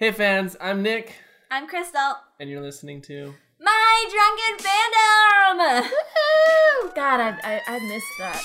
Hey fans, I'm Nick, I'm Crystal. and you're listening to. My drunken fandom. Woohoo! God, I, I I missed that.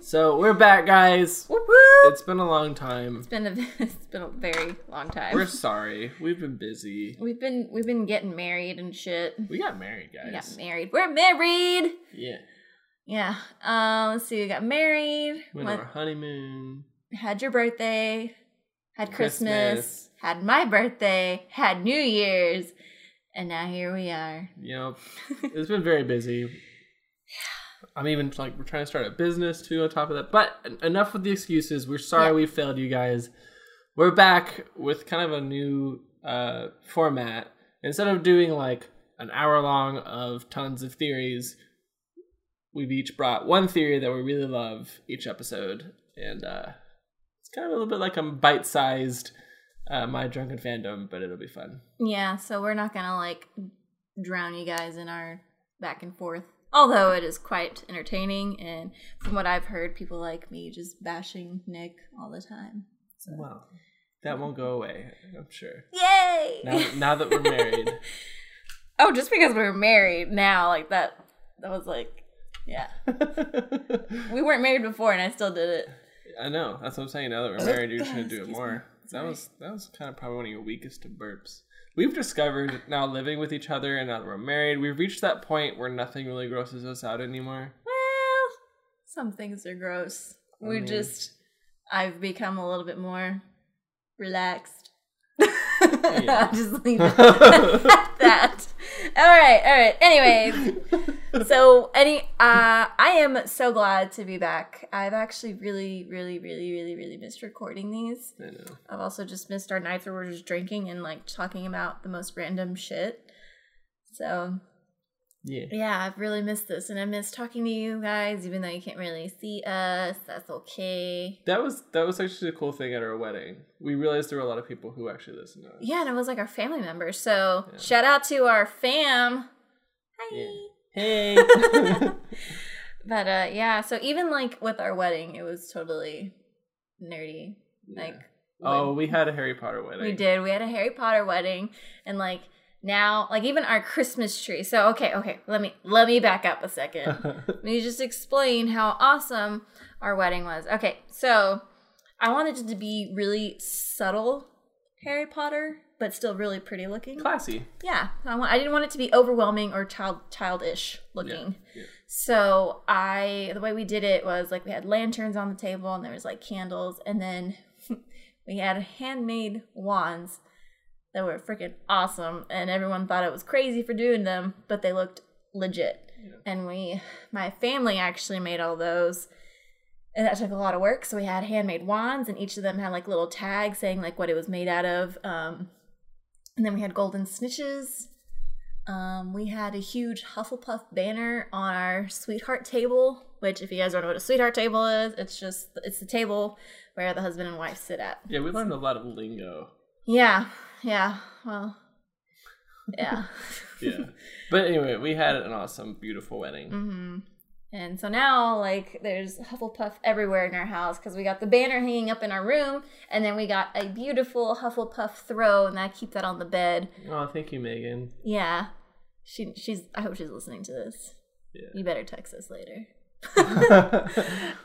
So we're back, guys. Whoop whoop. It's been a long time. It's been a it's been a very long time. We're sorry. We've been busy. We've been we've been getting married and shit. We got married, guys. We got married. We're married. Yeah. Yeah. Um. Let's see. We got married. Went went- on our honeymoon. had your birthday. Had Christmas, Christmas. Had my birthday. Had New Year's. And now here we are. Yep. It's been very busy. I'm even like we're trying to start a business too on top of that. But enough with the excuses. We're sorry Yeah. we failed you guys. We're back with kind of a new uh, format. Instead of doing like an hour long of tons of theories, we've each brought one theory that we really love each episode, and uh, it's kind of a little bit like a bite sized uh, my drunken fandom, but it'll be fun. Yeah. So we're not gonna like drown you guys in our back and forth. Although it is quite entertaining, and from what I've heard, people like me just bashing Nick all the time. So. Well, that won't go away, I'm sure. Yay! Now, now that we're married, oh, just because we're married now, like that, that was like, yeah. We weren't married before, and I still did it. I know. That's what I'm saying. Now that we're oh, married, you're just gonna do it more. That was that was kind of probably one of your weakest of burps. We've discovered now living with each other, and now that we're married, we've reached that point where nothing really grosses us out anymore. Well, some things are gross. I We mean- just, I've become a little bit more relaxed. Yeah. I'll just leave it at that. All right, all right. Anyway, so any, uh, I am so glad to be back. I've actually really, really, really, really, really missed recording these. I know. I've also just missed our nights where we're just drinking and like talking about the most random shit. So Yeah. yeah, I've really missed this, and I miss talking to you guys, even though you can't really see us. That's okay. That was that was actually a cool thing at our wedding. We realized there were a lot of people who actually listened to us. Yeah, and it was like our family members. So Yeah. shout out to our fam. Hi. Yeah. Hey. But uh, yeah, so even like with our wedding, it was totally nerdy. Like, oh, we had a Harry Potter wedding. We did. We had a Harry Potter wedding, and like now, like even our Christmas tree. So okay, okay, let me let me back up a second. let me just explain how awesome our wedding was. Okay, so I wanted it to be really subtle Harry Potter, but still really pretty looking. Classy. Yeah, I, want, I didn't want it to be overwhelming or child childish looking. yeah. So I the way we did it was like we had lanterns on the table and there was like candles and then we had handmade wands that were freaking awesome and everyone thought it was crazy for doing them, but they looked legit. Yeah. And we my family actually made all those. And that took a lot of work. So we had handmade wands and each of them had like little tags saying like what it was made out of. Um and then we had golden snitches um, we had a huge Hufflepuff banner on our sweetheart table, which, if you guys don't know what a sweetheart table is, it's just it's the table where the husband and wife sit at. Yeah, we learned a lot of lingo. Yeah, yeah. Well, yeah. Yeah. but anyway, we had an awesome, beautiful wedding. hmm And so now, like, there's Hufflepuff everywhere in our house because we got the banner hanging up in our room, and then we got a beautiful Hufflepuff throw, and I keep that on the bed. Oh, thank you, Megan. Yeah, she she's. I hope she's listening to this. Yeah. You better text us later.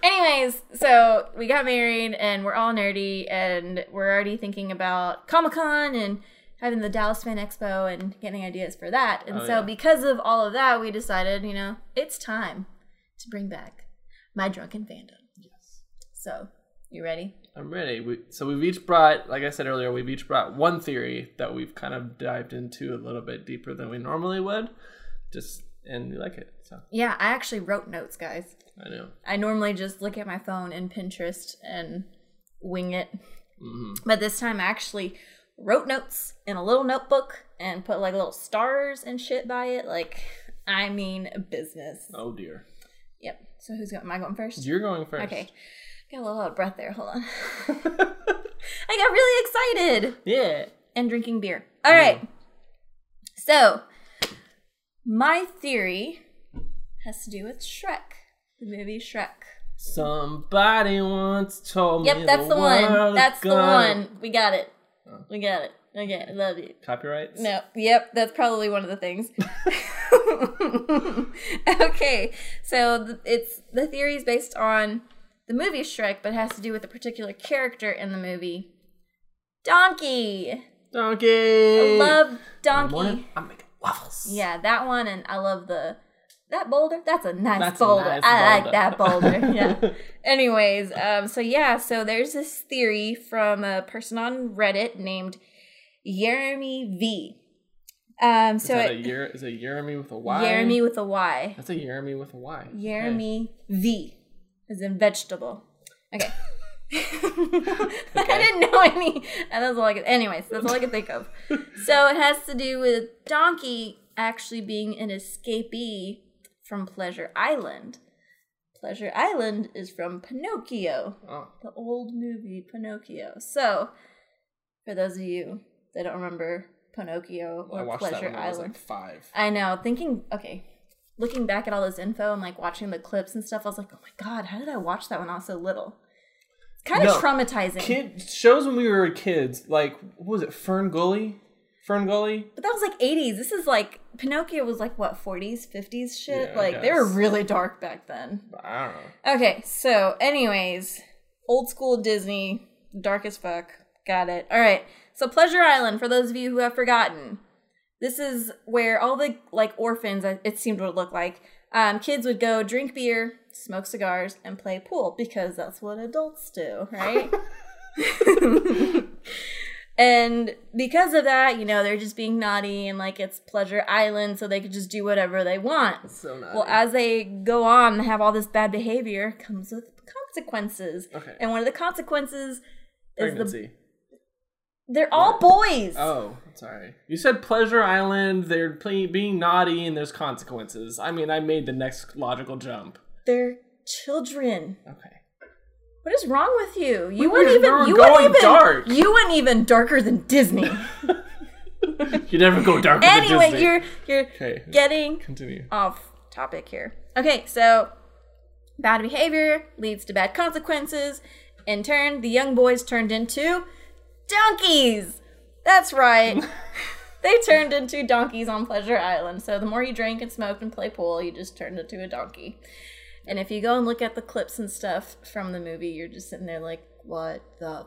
Anyways, so we got married and we're all nerdy and we're already thinking about Comic Con and having the Dallas Fan Expo and getting ideas for that. And Oh, so yeah. because of all of that, we decided, you know, it's time to bring back my drunken fandom. yes. So, you ready? I'm ready. We, so we've each brought, like I said earlier, we've each brought one theory that we've kind of dived into a little bit deeper than we normally would. Just and we like it. So Yeah, I actually wrote notes, guys. I know. I normally just look at my phone and Pinterest and wing it. hmm But this time I actually wrote notes in a little notebook and put like little stars and shit by it. Like, I mean, business. Oh dear. Yep. So who's going? Am I going first? You're going first. Okay. Got a little out of breath there. Hold on. I got really excited yeah. and drinking beer. All right. So, my theory has to do with Shrek, the movie Shrek. Somebody once told me. Yep, that's the one. That's the one. We got it. Oh. We got it. Okay, I love you. Copyrights. No, yep, that's probably one of the things. okay, so it's the theory is based on the movie Shrek, but it has to do with a particular character in the movie. Donkey. Donkey. I love Donkey. I'm making waffles. Yeah, that one, and I love the that boulder. That's a nice That's a boulder. nice I like that boulder. Yeah. Anyways, um, so yeah, so there's this theory from a person on Reddit named Jeremy V. Um, Is so that a it, year? Is it Jeremy with a Y? Jeremy with a Y. That's a Jeremy with a Y. Okay. Jeremy V, is in vegetable. Okay. I didn't know any. And that's all I could. Anyways, that's all I could think of. So it has to do with Donkey actually being an escapee from Pleasure Island. Pleasure Island is from Pinocchio, Oh, the old movie Pinocchio. So, for those of you that don't remember Pinocchio or Pleasure when I was Island, like five. I know. Thinking, okay, looking back at all this info and like watching the clips and stuff, I was like, oh my god, how did I watch that when I was so little? It's kind of No. traumatizing. Kid shows when we were kids, like what was it, Fern Gully? Fern Gully? but that was like 80s. This is like Pinocchio was like what 40s, 50s shit. Yeah, like they were really dark back then. I don't know. Okay, so anyways, old school Disney, dark as fuck. Got it. All right. So Pleasure Island, for those of you who have forgotten, this is where all the like orphans, uh, it seemed to look like, um, kids would go drink beer, smoke cigars, and play pool because that's what adults do, right? and because of that, you know, they're just being naughty and like it's Pleasure Island, so they could just do whatever they want. So nice. Well, as they go on and have all this bad behavior, comes with consequences. okay. And one of the consequences is the they're all boys. Oh, sorry. You said Pleasure Island. They're play- being naughty, and there's consequences. I mean, I made the next logical jump. They're children. Okay. What is wrong with you? You We weren't even we were you going weren't even dark. you went even darker than Disney. You never go darker than anyway, you're you're Okay. getting Continue. off topic here. Okay, so bad behavior leads to bad consequences. In turn, the young boys turned into donkeys. That's right. they turned into donkeys on Pleasure Island. So the more you drank and smoked and play pool, you just turned into a donkey. And if you go and look at the clips and stuff from the movie, you're just sitting there like, what the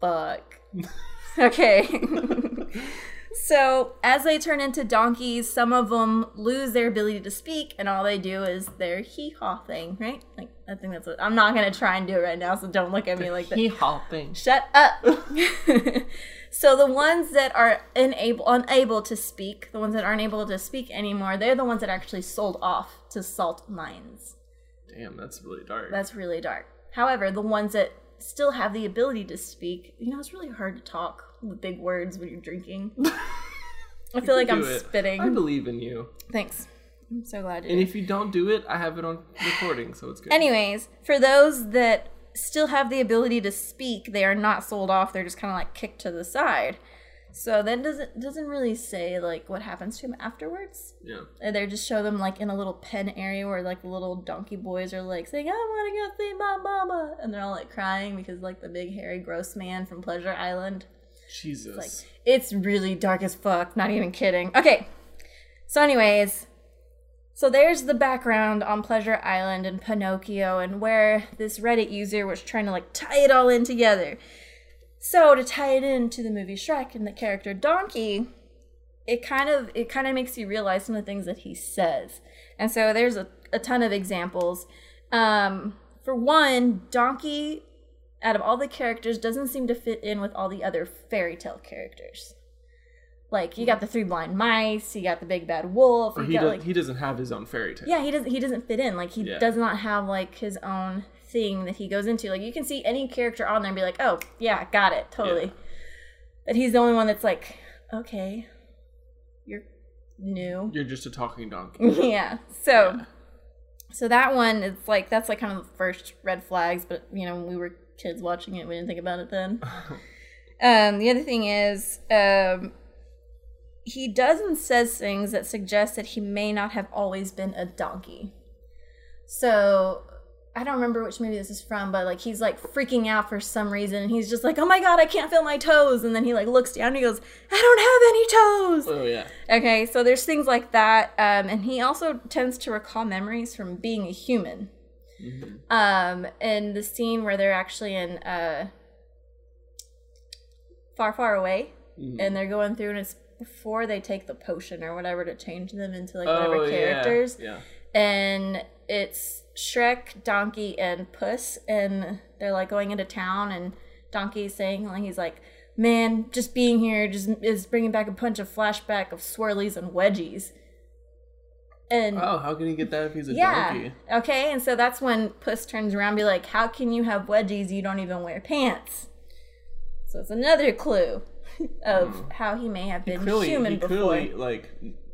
fuck? okay. so as they turn into donkeys, some of them lose their ability to speak, and all they do is their hee haw thing, right? Like I think that's what I'm not gonna try and do it right now, so don't look at me like that. Hee haw thing. Shut up. so the ones that are unable unable to speak, the ones that aren't able to speak anymore, they're the ones that actually sold off to salt mines. Damn, that's really dark. That's really dark. However, the ones that still have the ability to speak, you know, it's really hard to talk with big words when you're drinking. I feel like I'm it. spitting. I believe in you. Thanks. I'm so glad you And did. if you don't do it, I have it on recording, so it's good. Anyways, for those that still have the ability to speak, they are not sold off. They're just kind of like kicked to the side. So that doesn't doesn't really say like what happens to him afterwards. yeah. And They just show them like in a little pen area where like the little donkey boys are like saying, "I want to go see my mama," and they're all like crying because like the big hairy gross man from Pleasure Island. Jesus. Like it's really dark as fuck. Not even kidding. Okay. So, anyways, so there's the background on Pleasure Island and Pinocchio and where this Reddit user was trying to like tie it all in together. So to tie it into the movie Shrek and the character Donkey, it kind of it kind of makes you realize some of the things that he says. And so there's a, a ton of examples. Um, for one, Donkey out of all the characters doesn't seem to fit in with all the other fairy tale characters. Like you got the three blind mice, you got the big bad wolf, or he, got do- like he doesn't have his own fairy tale. yeah, he doesn't he doesn't fit in. Like he Yeah. does not have like his own thing that he goes into. Like you can see any character on there and be like, "Oh, yeah, got it. Totally." Yeah. But he's the only one that's like, "Okay. You're new. You're just a talking donkey. yeah. So so that one is like that's like kind of the first red flags, but you know, when we were kids watching it, we didn't think about it then. um, the other thing is, um he does and says things that suggest that he may not have always been a donkey. So I don't remember which movie this is from, but like he's like freaking out for some reason, and he's just like, "Oh my god, I can't feel my toes!" And then he like looks down and he goes, "I don't have any toes." Oh yeah. Okay, so there's things like that, um, and he also tends to recall memories from being a human. Mhm. Um, in the scene where they're actually in uh, far, far away, Mhm. and they're going through, and it's before they take the potion or whatever to change them into like whatever Oh, yeah, characters, Yeah. and it's Shrek, Donkey, and Puss, and they're like going into town, and Donkey's saying like he's like, "Man, just being here just is bringing back a bunch of flashback of swirlies and wedgies." And Oh, how can he get that if he's a yeah, donkey? okay, and so that's when Puss turns around, and be like, "How can you have wedgies? You don't even wear pants." So it's another clue of how he may have been Hmm. Clearly, human he before. clearly like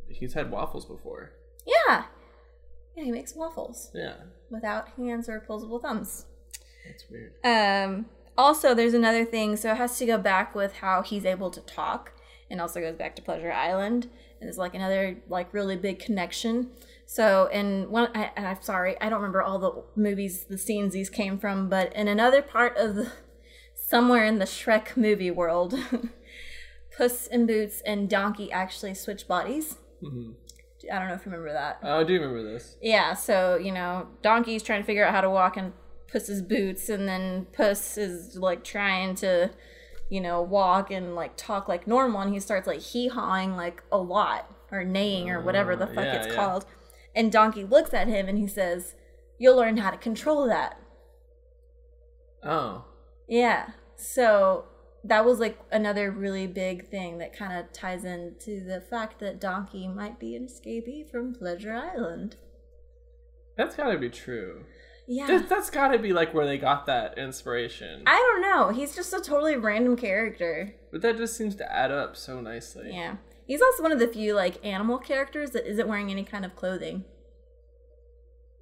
he's had waffles before. Yeah, yeah, he makes waffles Yeah, without hands or opposable thumbs. that's weird. Um, also, there's another thing. So it has to go back with how he's able to talk, and also goes back to Pleasure Island. And it's like another like really big connection. So in one, I, and I'm sorry, I don't remember all the movies, the scenes these came from, but in another part of the, somewhere in the Shrek movie world, Puss in Boots and Donkey actually switch bodies. hmm I don't know if you remember that. I do remember this. Yeah, so you know, Donkey's trying to figure out how to walk in Puss's boots, and then Puss is like trying to, you know, walk and like talk like normal, and he starts like hee hawing like a lot or neighing or whatever the Uh, fuck yeah, it's yeah. called. And Donkey looks at him and he says, "You'll learn how to control that." Oh, Yeah, so that was like another really big thing that kind of ties into the fact that Donkey might be an escapee from Pleasure Island. that's got to be true. Yeah. That, that's got to be like where they got that inspiration. I don't know. He's just a totally random character. but that just seems to add up so nicely. Yeah. He's also one of the few like animal characters that isn't wearing any kind of clothing.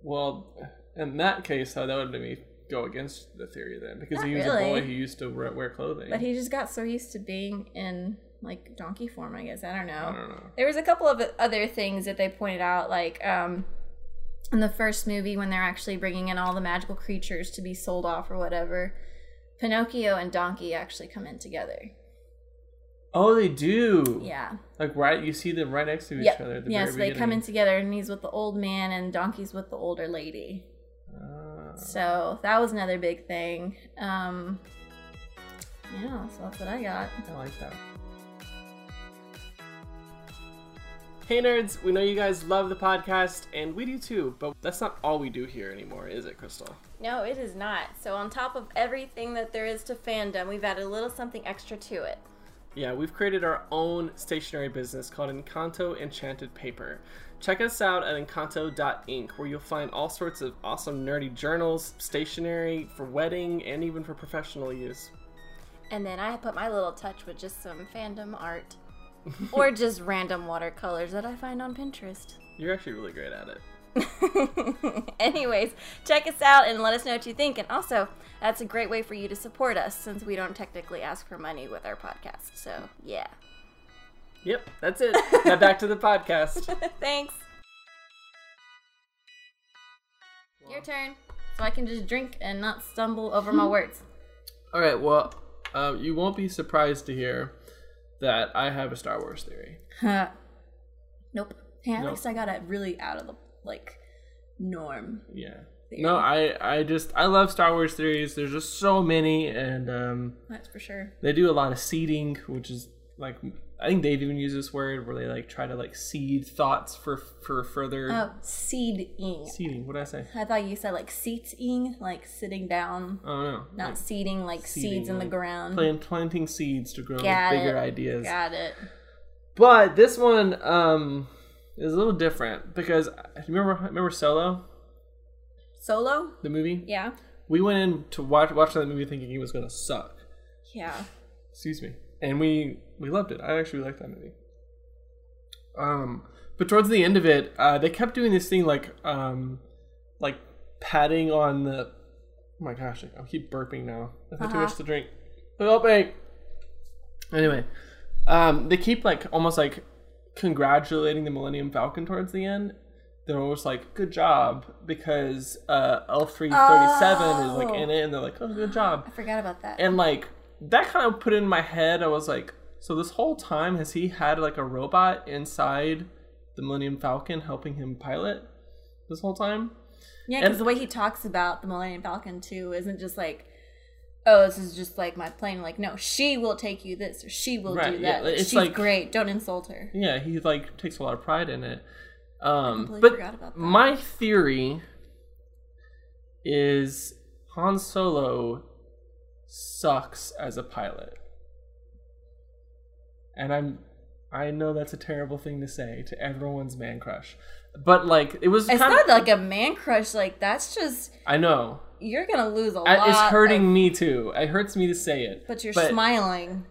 Well, in that case, though, that would be me go against the theory then, because Not he was really. a boy who used to wear, wear clothing. But he just got so used to being in like donkey form, I guess. I don't know. I don't know. There was a couple of other things that they pointed out like um in the first movie when they're actually bringing in all the magical creatures to be sold off or whatever. Pinocchio and Donkey actually come in together. Oh, they do. Yeah. Like right, you see them right next to each Yep. other. At the Yeah, very so they come in together and he's with the old man and Donkey's with the older lady. So that was another big thing. Um, yeah, so that's what I got. I like that. Hey nerds, we know you guys love the podcast, and we do too, but that's not all we do here anymore, is it, Crystal? No, it is not. So on top of everything that there is to fandom, we've added a little something extra to it. Yeah, we've created our own stationery business called Encanto Enchanted Paper. Check us out at encanto.inc, where you'll find all sorts of awesome nerdy journals, stationery for wedding, and even for professional use. And then I put my little touch with just some fandom art. or just random watercolors that I find on Pinterest. You're actually really great at it. Anyways, check us out and let us know what you think. And also, that's a great way for you to support us since we don't technically ask for money with our podcast. So, yeah. Yep, that's it. now back to the podcast. Thanks. Your turn. So I can just drink and not stumble over my words. All right, well, um, you won't be surprised to hear that I have a Star Wars theory. Nope. Hey, at Nope. least I got it really out of the like norm. Yeah. Theory. No, I I just I love Star Wars theories. There's just so many, and um, That's for sure. they do a lot of seeding, which is like I think they've even used this word where they like try to like seed thoughts for for further Oh, seeding. seeding. What did I say? I thought you said like seating, like sitting down, Oh no, not like seeding like seeding, seeds in the ground. plant, planting seeds to grow Got bigger it. ideas. Got it. But this one um is a little different because remember remember Solo Solo? the movie? Yeah. We went in to watch watch that movie thinking it was gonna suck. Yeah. Excuse me, and we we loved it. I actually liked that movie. Um, but towards the end of it, uh, they kept doing this thing like um, like patting on the. Oh my gosh! I'll keep burping now. I've had too Uh-huh. much to drink. Help me. Anyway, um, they keep like almost like congratulating the Millennium Falcon towards the end. They're almost like, "Good job," because uh, L three thirty seven is like in it, and they're like, "Oh, good job." I forgot about that. And like that kind of put in my head. I was like, so this whole time has he had like a robot inside the Millennium Falcon helping him pilot this whole time? yeah, because the way he talks about the Millennium Falcon too isn't just like, oh, this is just like my plane. Like, no, she will take you this or she will Right, do that. It's She's like- great. Don't insult her. Yeah, he like takes a lot of pride in it. Um, but forgot about that. my theory is Han Solo sucks as a pilot, and I'm. I know that's a terrible thing to say to everyone's man crush, but like it was It's not of. like a man crush. Like that's just I know you're gonna lose a I- lot. it's hurting of- me too. It hurts me to say it, but you're but- smiling.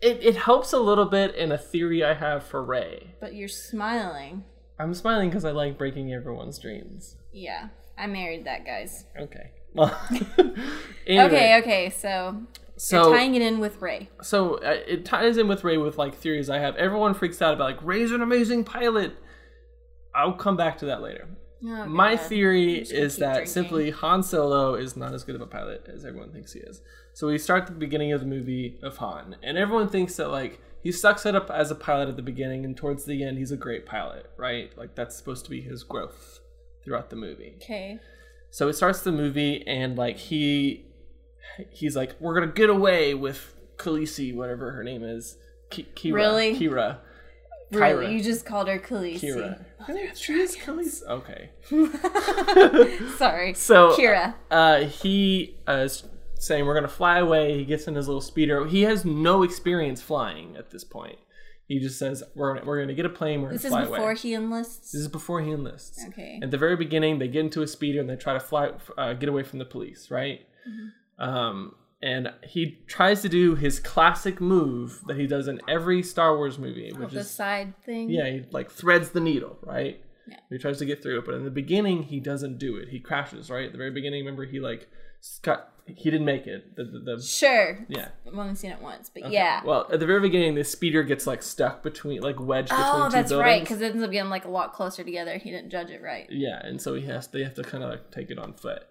it it helps a little bit in a theory I have for Rey. But you're smiling. I'm smiling because I like breaking everyone's dreams. Yeah, I married that, guys. Okay. Well, anyway, Okay, okay. So, so you're tying it in with Rey. so uh, it ties in with Rey with like theories I have. Everyone freaks out about like Rey's an amazing pilot. I'll come back to that later. Oh, My theory is that drinking. simply Han Solo is not as good of a pilot as everyone thinks he is. So we start the beginning of the movie of Han, and everyone thinks that like he sucks it up as a pilot at the beginning, and towards the end he's a great pilot, right? Like that's supposed to be his growth throughout the movie. Okay. So it starts the movie, and like he, he's like, "We're gonna get away with Khaleesi, whatever her name is, Ki- Qi'ra, Really? Qi'ra, Really, you just called her Khaleesi. Qi'ra. Yeah, she is Khaleesi. Okay, Sorry. so Qi'ra. uh, he uh, is saying we're gonna fly away. He gets in his little speeder. He has no experience flying at this point. He just says we're gonna, we're gonna get a plane. We're This gonna is fly before he enlists. This is before he enlists. Okay. At the very beginning, they get into a speeder and they try to fly, uh, get away from the police, right? Mm-hmm. Um, and he tries to do his classic move that he does in every Star Wars movie, oh, which the is side thing. yeah, he like threads the needle, right? Yeah. He tries to get through it, but in the beginning, he doesn't do it. He crashes, right? At the very beginning, remember he like got he didn't make it. The, the, the Sure. yeah. I've only seen it once, but Okay. yeah. Well, at the very beginning, the speeder gets like stuck between like wedged between oh, two that's buildings. right. Because it ends up getting like a lot closer together. He didn't judge it right. Yeah, and so he has they have to kind of like take it on foot.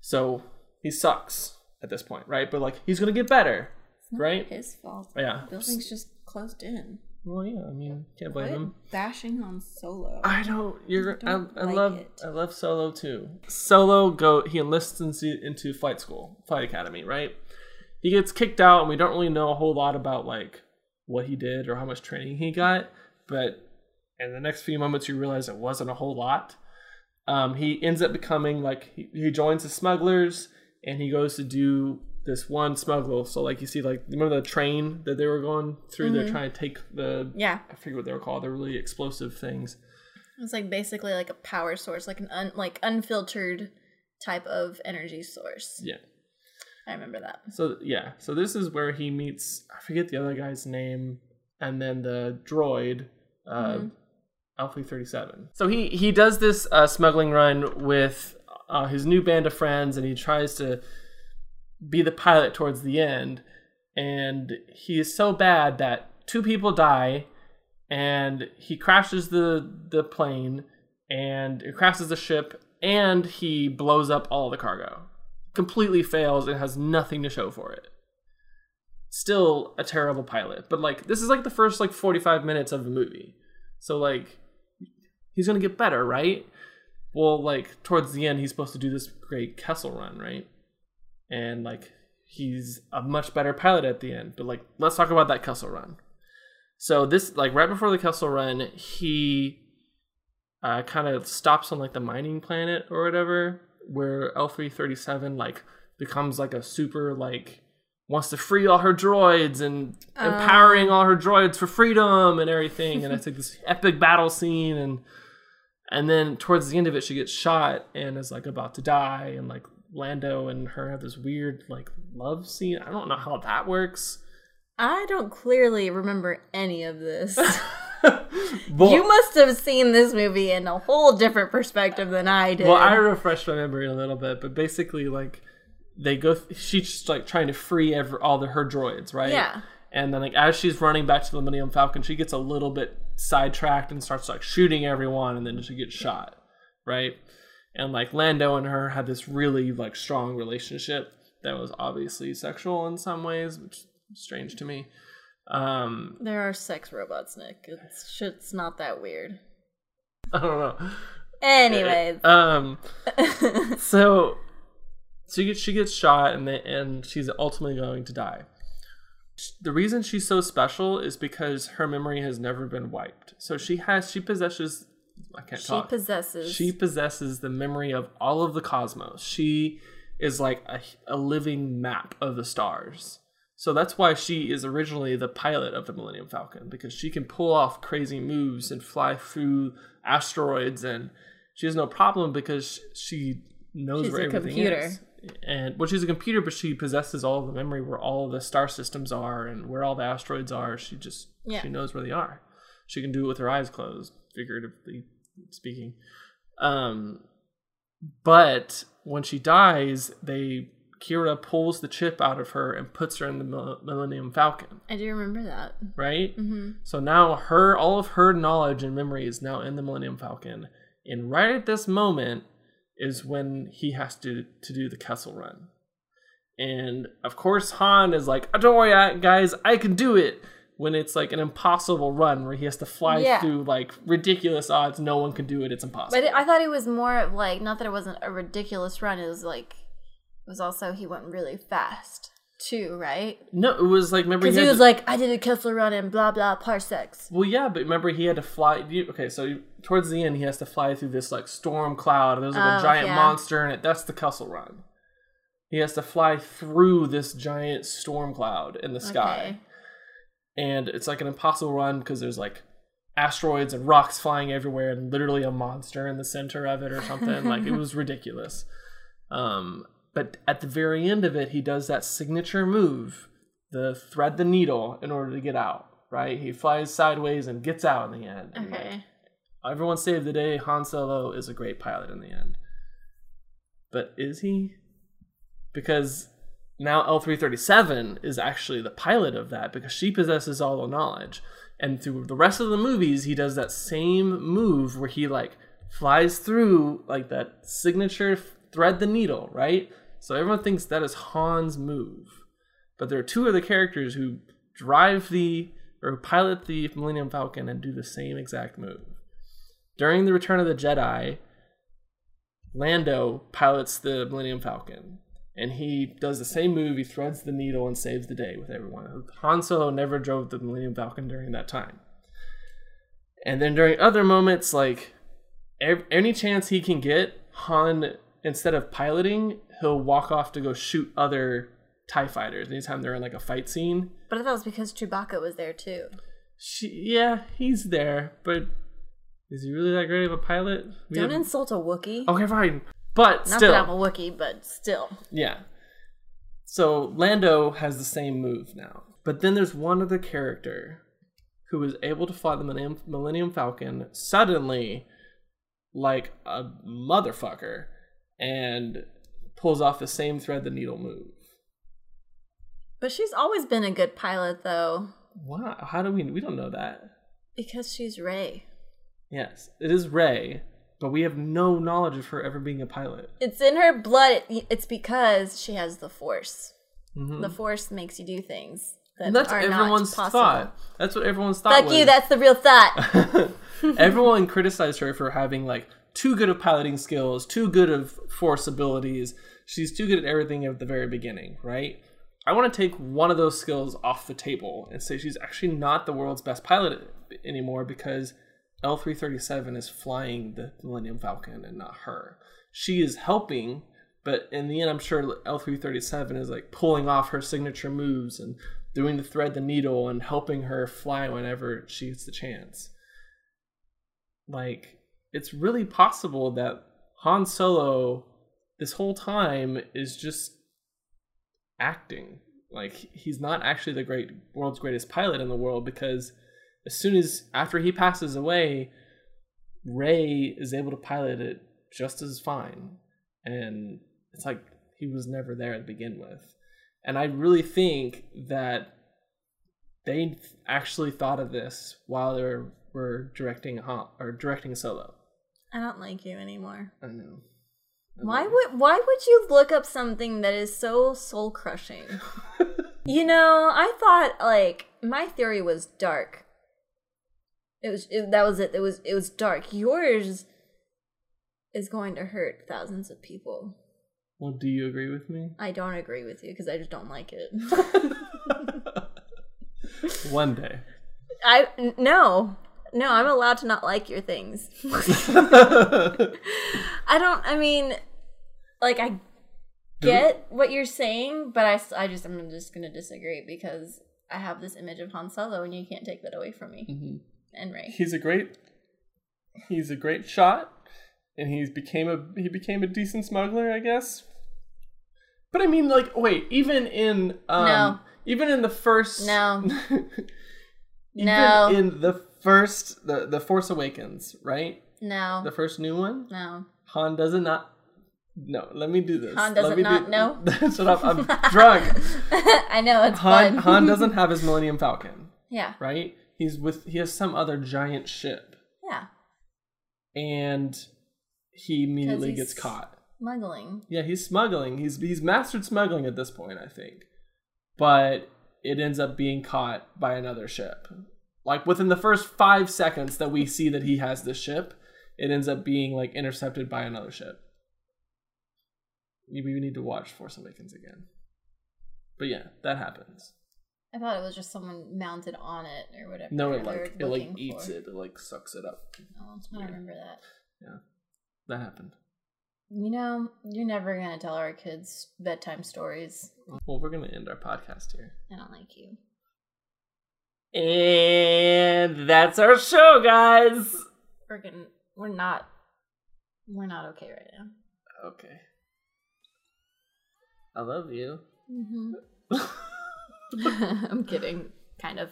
So he sucks at this point, right? But like he's gonna get better, right? His fault. Yeah. The building's just closed in. Well, yeah. I mean, can't blame Quit him. bashing on Solo. I don't. you're. I, don't I like love. it. I love Solo too. Solo go. He enlists into into flight school, flight academy, right? He gets kicked out, and we don't really know a whole lot about like what he did or how much training he got. But in the next few moments, you realize it wasn't a whole lot. Um, he ends up becoming like he, he joins the smugglers, and he goes to do this one smuggle. So like you see, like remember the train that they were going through? They're trying to take the yeah. I forget what they were called. They're really explosive things. It's like basically like a power source, like an un, like unfiltered type of energy source. Yeah. I remember that. So yeah. So this is where he meets. I forget the other guy's name, and then the droid, uh, Mhm. Alpha Thirty Seven. So he he does this uh, smuggling run with uh, his new band of friends, and he tries to be the pilot towards the end. And he is so bad that two people die, and he crashes the the plane, and it crashes the ship, and he blows up all the cargo. Completely fails and has nothing to show for it. Still a terrible pilot, but like this is like the first like forty five minutes of the movie, so like he's gonna get better, right? Well, like towards the end, he's supposed to do this great Kessel run, right? And like he's a much better pilot at the end. But like, let's talk about that Kessel run. So this, like, right before the Kessel run, he uh, kind of stops on like the mining planet or whatever, where L three thirty seven like becomes like a super like wants to free all her droids and empowering all her droids for freedom and everything. and it's like this epic battle scene and and then towards the end of it she gets shot and is like about to die and like Lando and her have this weird like love scene. I don't know how that works. I don't clearly remember any of this. Well- you must have seen this movie in a whole different perspective than I did. Well, I refreshed my memory a little bit, but basically, like, they go. she's just like trying to free every, all the her droids, right? Yeah. And then, like, as she's running back to the Millennium Falcon, she gets a little bit sidetracked and starts like shooting everyone, and then she gets shot, right? And like Lando and her had this really like strong relationship that was obviously sexual in some ways, which is strange to me. Um, there are sex robots, Nick. It's shit's not that weird. I don't know. Anyways, Um, so so she gets she gets shot and they, and she's ultimately going to die. The reason she's so special is because her memory has never been wiped. So she has she possesses I can't she talk. She possesses. She possesses the memory of all of the cosmos. She is like a, a living map of the stars. So that's why she is originally the pilot of the Millennium Falcon because she can pull off crazy moves and fly through asteroids and she has no problem because she knows She's where a everything computer. is. And well, she's a computer, but she possesses all the memory where all the star systems are and where all the asteroids are. She just Yeah. she knows where they are. She can do it with her eyes closed, figuratively speaking. Um, but when she dies, they Qi'ra pulls the chip out of her and puts her in the Millennium Falcon, I do remember that. right? hmm So now her all of her knowledge and memory is now in the Millennium Falcon, and right at this moment is when he has to to do the Kessel Run, and of course Han is like, "Don't worry, guys, I can do it." When it's like an impossible run where he has to fly Yeah. through like ridiculous odds, no one can do it. It's impossible. But it, I thought it was more of like not that it wasn't a ridiculous run. It was like it was also he went really fast too, right? no, it was like remember Because he had was to- like, I did a Kessler run and blah blah parsecs. Well, yeah, but remember he had to fly. Okay, so towards the end, he has to fly through this like storm cloud. and There's like Oh, a giant yeah. monster in it. That's the Kessel Run. He has to fly through this giant storm cloud in the sky, Okay. and it's like an impossible run because there's like asteroids and rocks flying everywhere, and literally a monster in the center of it or something. like it was ridiculous. Um, but at the very end of it, he does that signature move, the thread the needle, in order to get out. Right? He flies sideways and gets out in the end. And, like, Okay. everyone saved the day. Han Solo is a great pilot in the end. But is he? Because now L337 is actually the pilot of that because she possesses all the knowledge. And through the rest of the movies, he does that same move where he like flies through like that signature thread the needle, right? So everyone thinks that is Han's move. But there are two other characters who drive the or pilot the Millennium Falcon and do the same exact move. During the Return of the Jedi, Lando pilots the Millennium Falcon, and he does the same move. He threads the needle and saves the day with everyone. Han Solo never drove the Millennium Falcon during that time. And then during other moments, like ev- any chance he can get, Han instead of piloting, he'll walk off to go shoot other Tie fighters. Anytime they're in like a fight scene, But I thought it was because Chewbacca was there too. she, yeah, he's there, but is he really that great of a pilot? We Don't have- insult a Wookiee. okay, fine, but Not still, that I'm a Wookiee, but still. Yeah. So Lando has the same move now. But then there's one other character who is able to fly the Millennium, Millennium Falcon suddenly like a motherfucker and pulls off the same thread the needle move. But she's always been a good pilot though, Wow, how do we we don't know that. because she's Rey. Yes, it is Rey, but we have no knowledge of her ever being a pilot. It's in her blood. It's because she has the Force. Mhm. The Force makes you do things that And that's are everyone's not possible. thought. That's what everyone's thought. Fuck was. you. That's the real thought. Everyone criticized her for having like too good of piloting skills, too good of force abilities. She's too good at everything at the very beginning, right? I want to take one of those skills off the table and say she's actually not the world's best pilot anymore because L337 is flying the Millennium Falcon and not her. She is helping, but in the end, I'm sure L337 is like pulling off her signature moves and doing the thread the needle and helping her fly whenever she gets the chance like it's really possible that Han Solo this whole time is just acting. Like he's not actually the great world's greatest pilot in the world because as soon as after he passes away, Rey is able to pilot it just as fine, and it's like he was never there to begin with. And I really think that they actually thought of this while they were, were directing Han, or directing Solo. I don't like you anymore. I know. I Why love would why would you look up something that is so soul crushing? you know, I thought like my theory was dark. It was it, that was it. It was it was dark. Yours is going to hurt thousands of people. Well, do you agree with me? I don't agree with you because I just don't like it. One day. I no no. I'm allowed to not like your things. I don't. I mean, like I get what you're saying, but I, I just I'm just gonna disagree because I have this image of Han Solo, and you can't take that away from me. Mhm. And Rey. He's a great he's a great shot and he's became a he became a decent smuggler, I guess. But I mean like wait, even in um No. even in the first No. even No. in the first the the Force Awakens, right? No, The first new one, no. Han doesn't not no, let me do this. Han doesn't me not know? Shut up, I'm drunk. I know it's Han fun. Han doesn't have his Millennium Falcon, yeah, right? He's with he has some other giant ship. yeah. and he immediately gets caught. Smuggling. Yeah, he's smuggling. He's he's mastered smuggling at this point, I think. But it ends up being caught by another ship. Like within the first 5 seconds that we see that he has this ship, it ends up being like intercepted by another ship. Maybe we need to watch Force Awakens again. But yeah, that happens. I thought it was just someone mounted on it or whatever. No, it like it like eats for. it, it like sucks it up. Oh, I remember that. Yeah, that happened. You know, you're never gonna tell our kids bedtime stories. Well, we're gonna end our podcast here. I don't like you. And that's our show, guys. We're gonna. We're not. We're not okay right now. Okay. I love you. Mm-hmm. I'm kidding, kind of.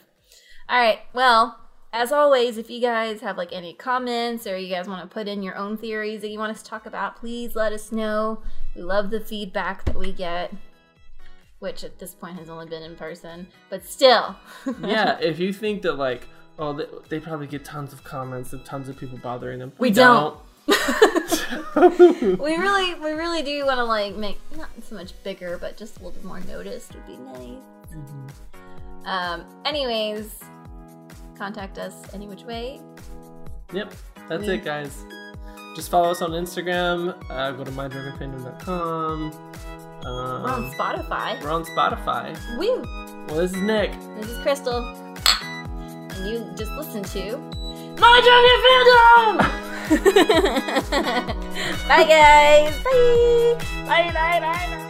All right. Well, as always, if you guys have like any comments or you guys want to put in your own theories that you want us to talk about, please let us know. We love the feedback that we get, which at this point has only been in person, but still. yeah, if you think that like, oh, they, they probably get tons of comments and tons of people bothering them. We don't. we really, we really do want to like make not so much bigger, but just a little bit more noticed would be nice. Um. Anyways, contact us any which way. Yep, that's We- it, guys. Just follow us on Instagram. Uh, go to mydrunkenfandom.com. Um, We're on Spotify. We're on Spotify. Woo! Well, this is Nick. This is Crystal, and you just listen to My Drunken Fandom. bye, guys. Bye. Bye. Bye. Bye. Bye.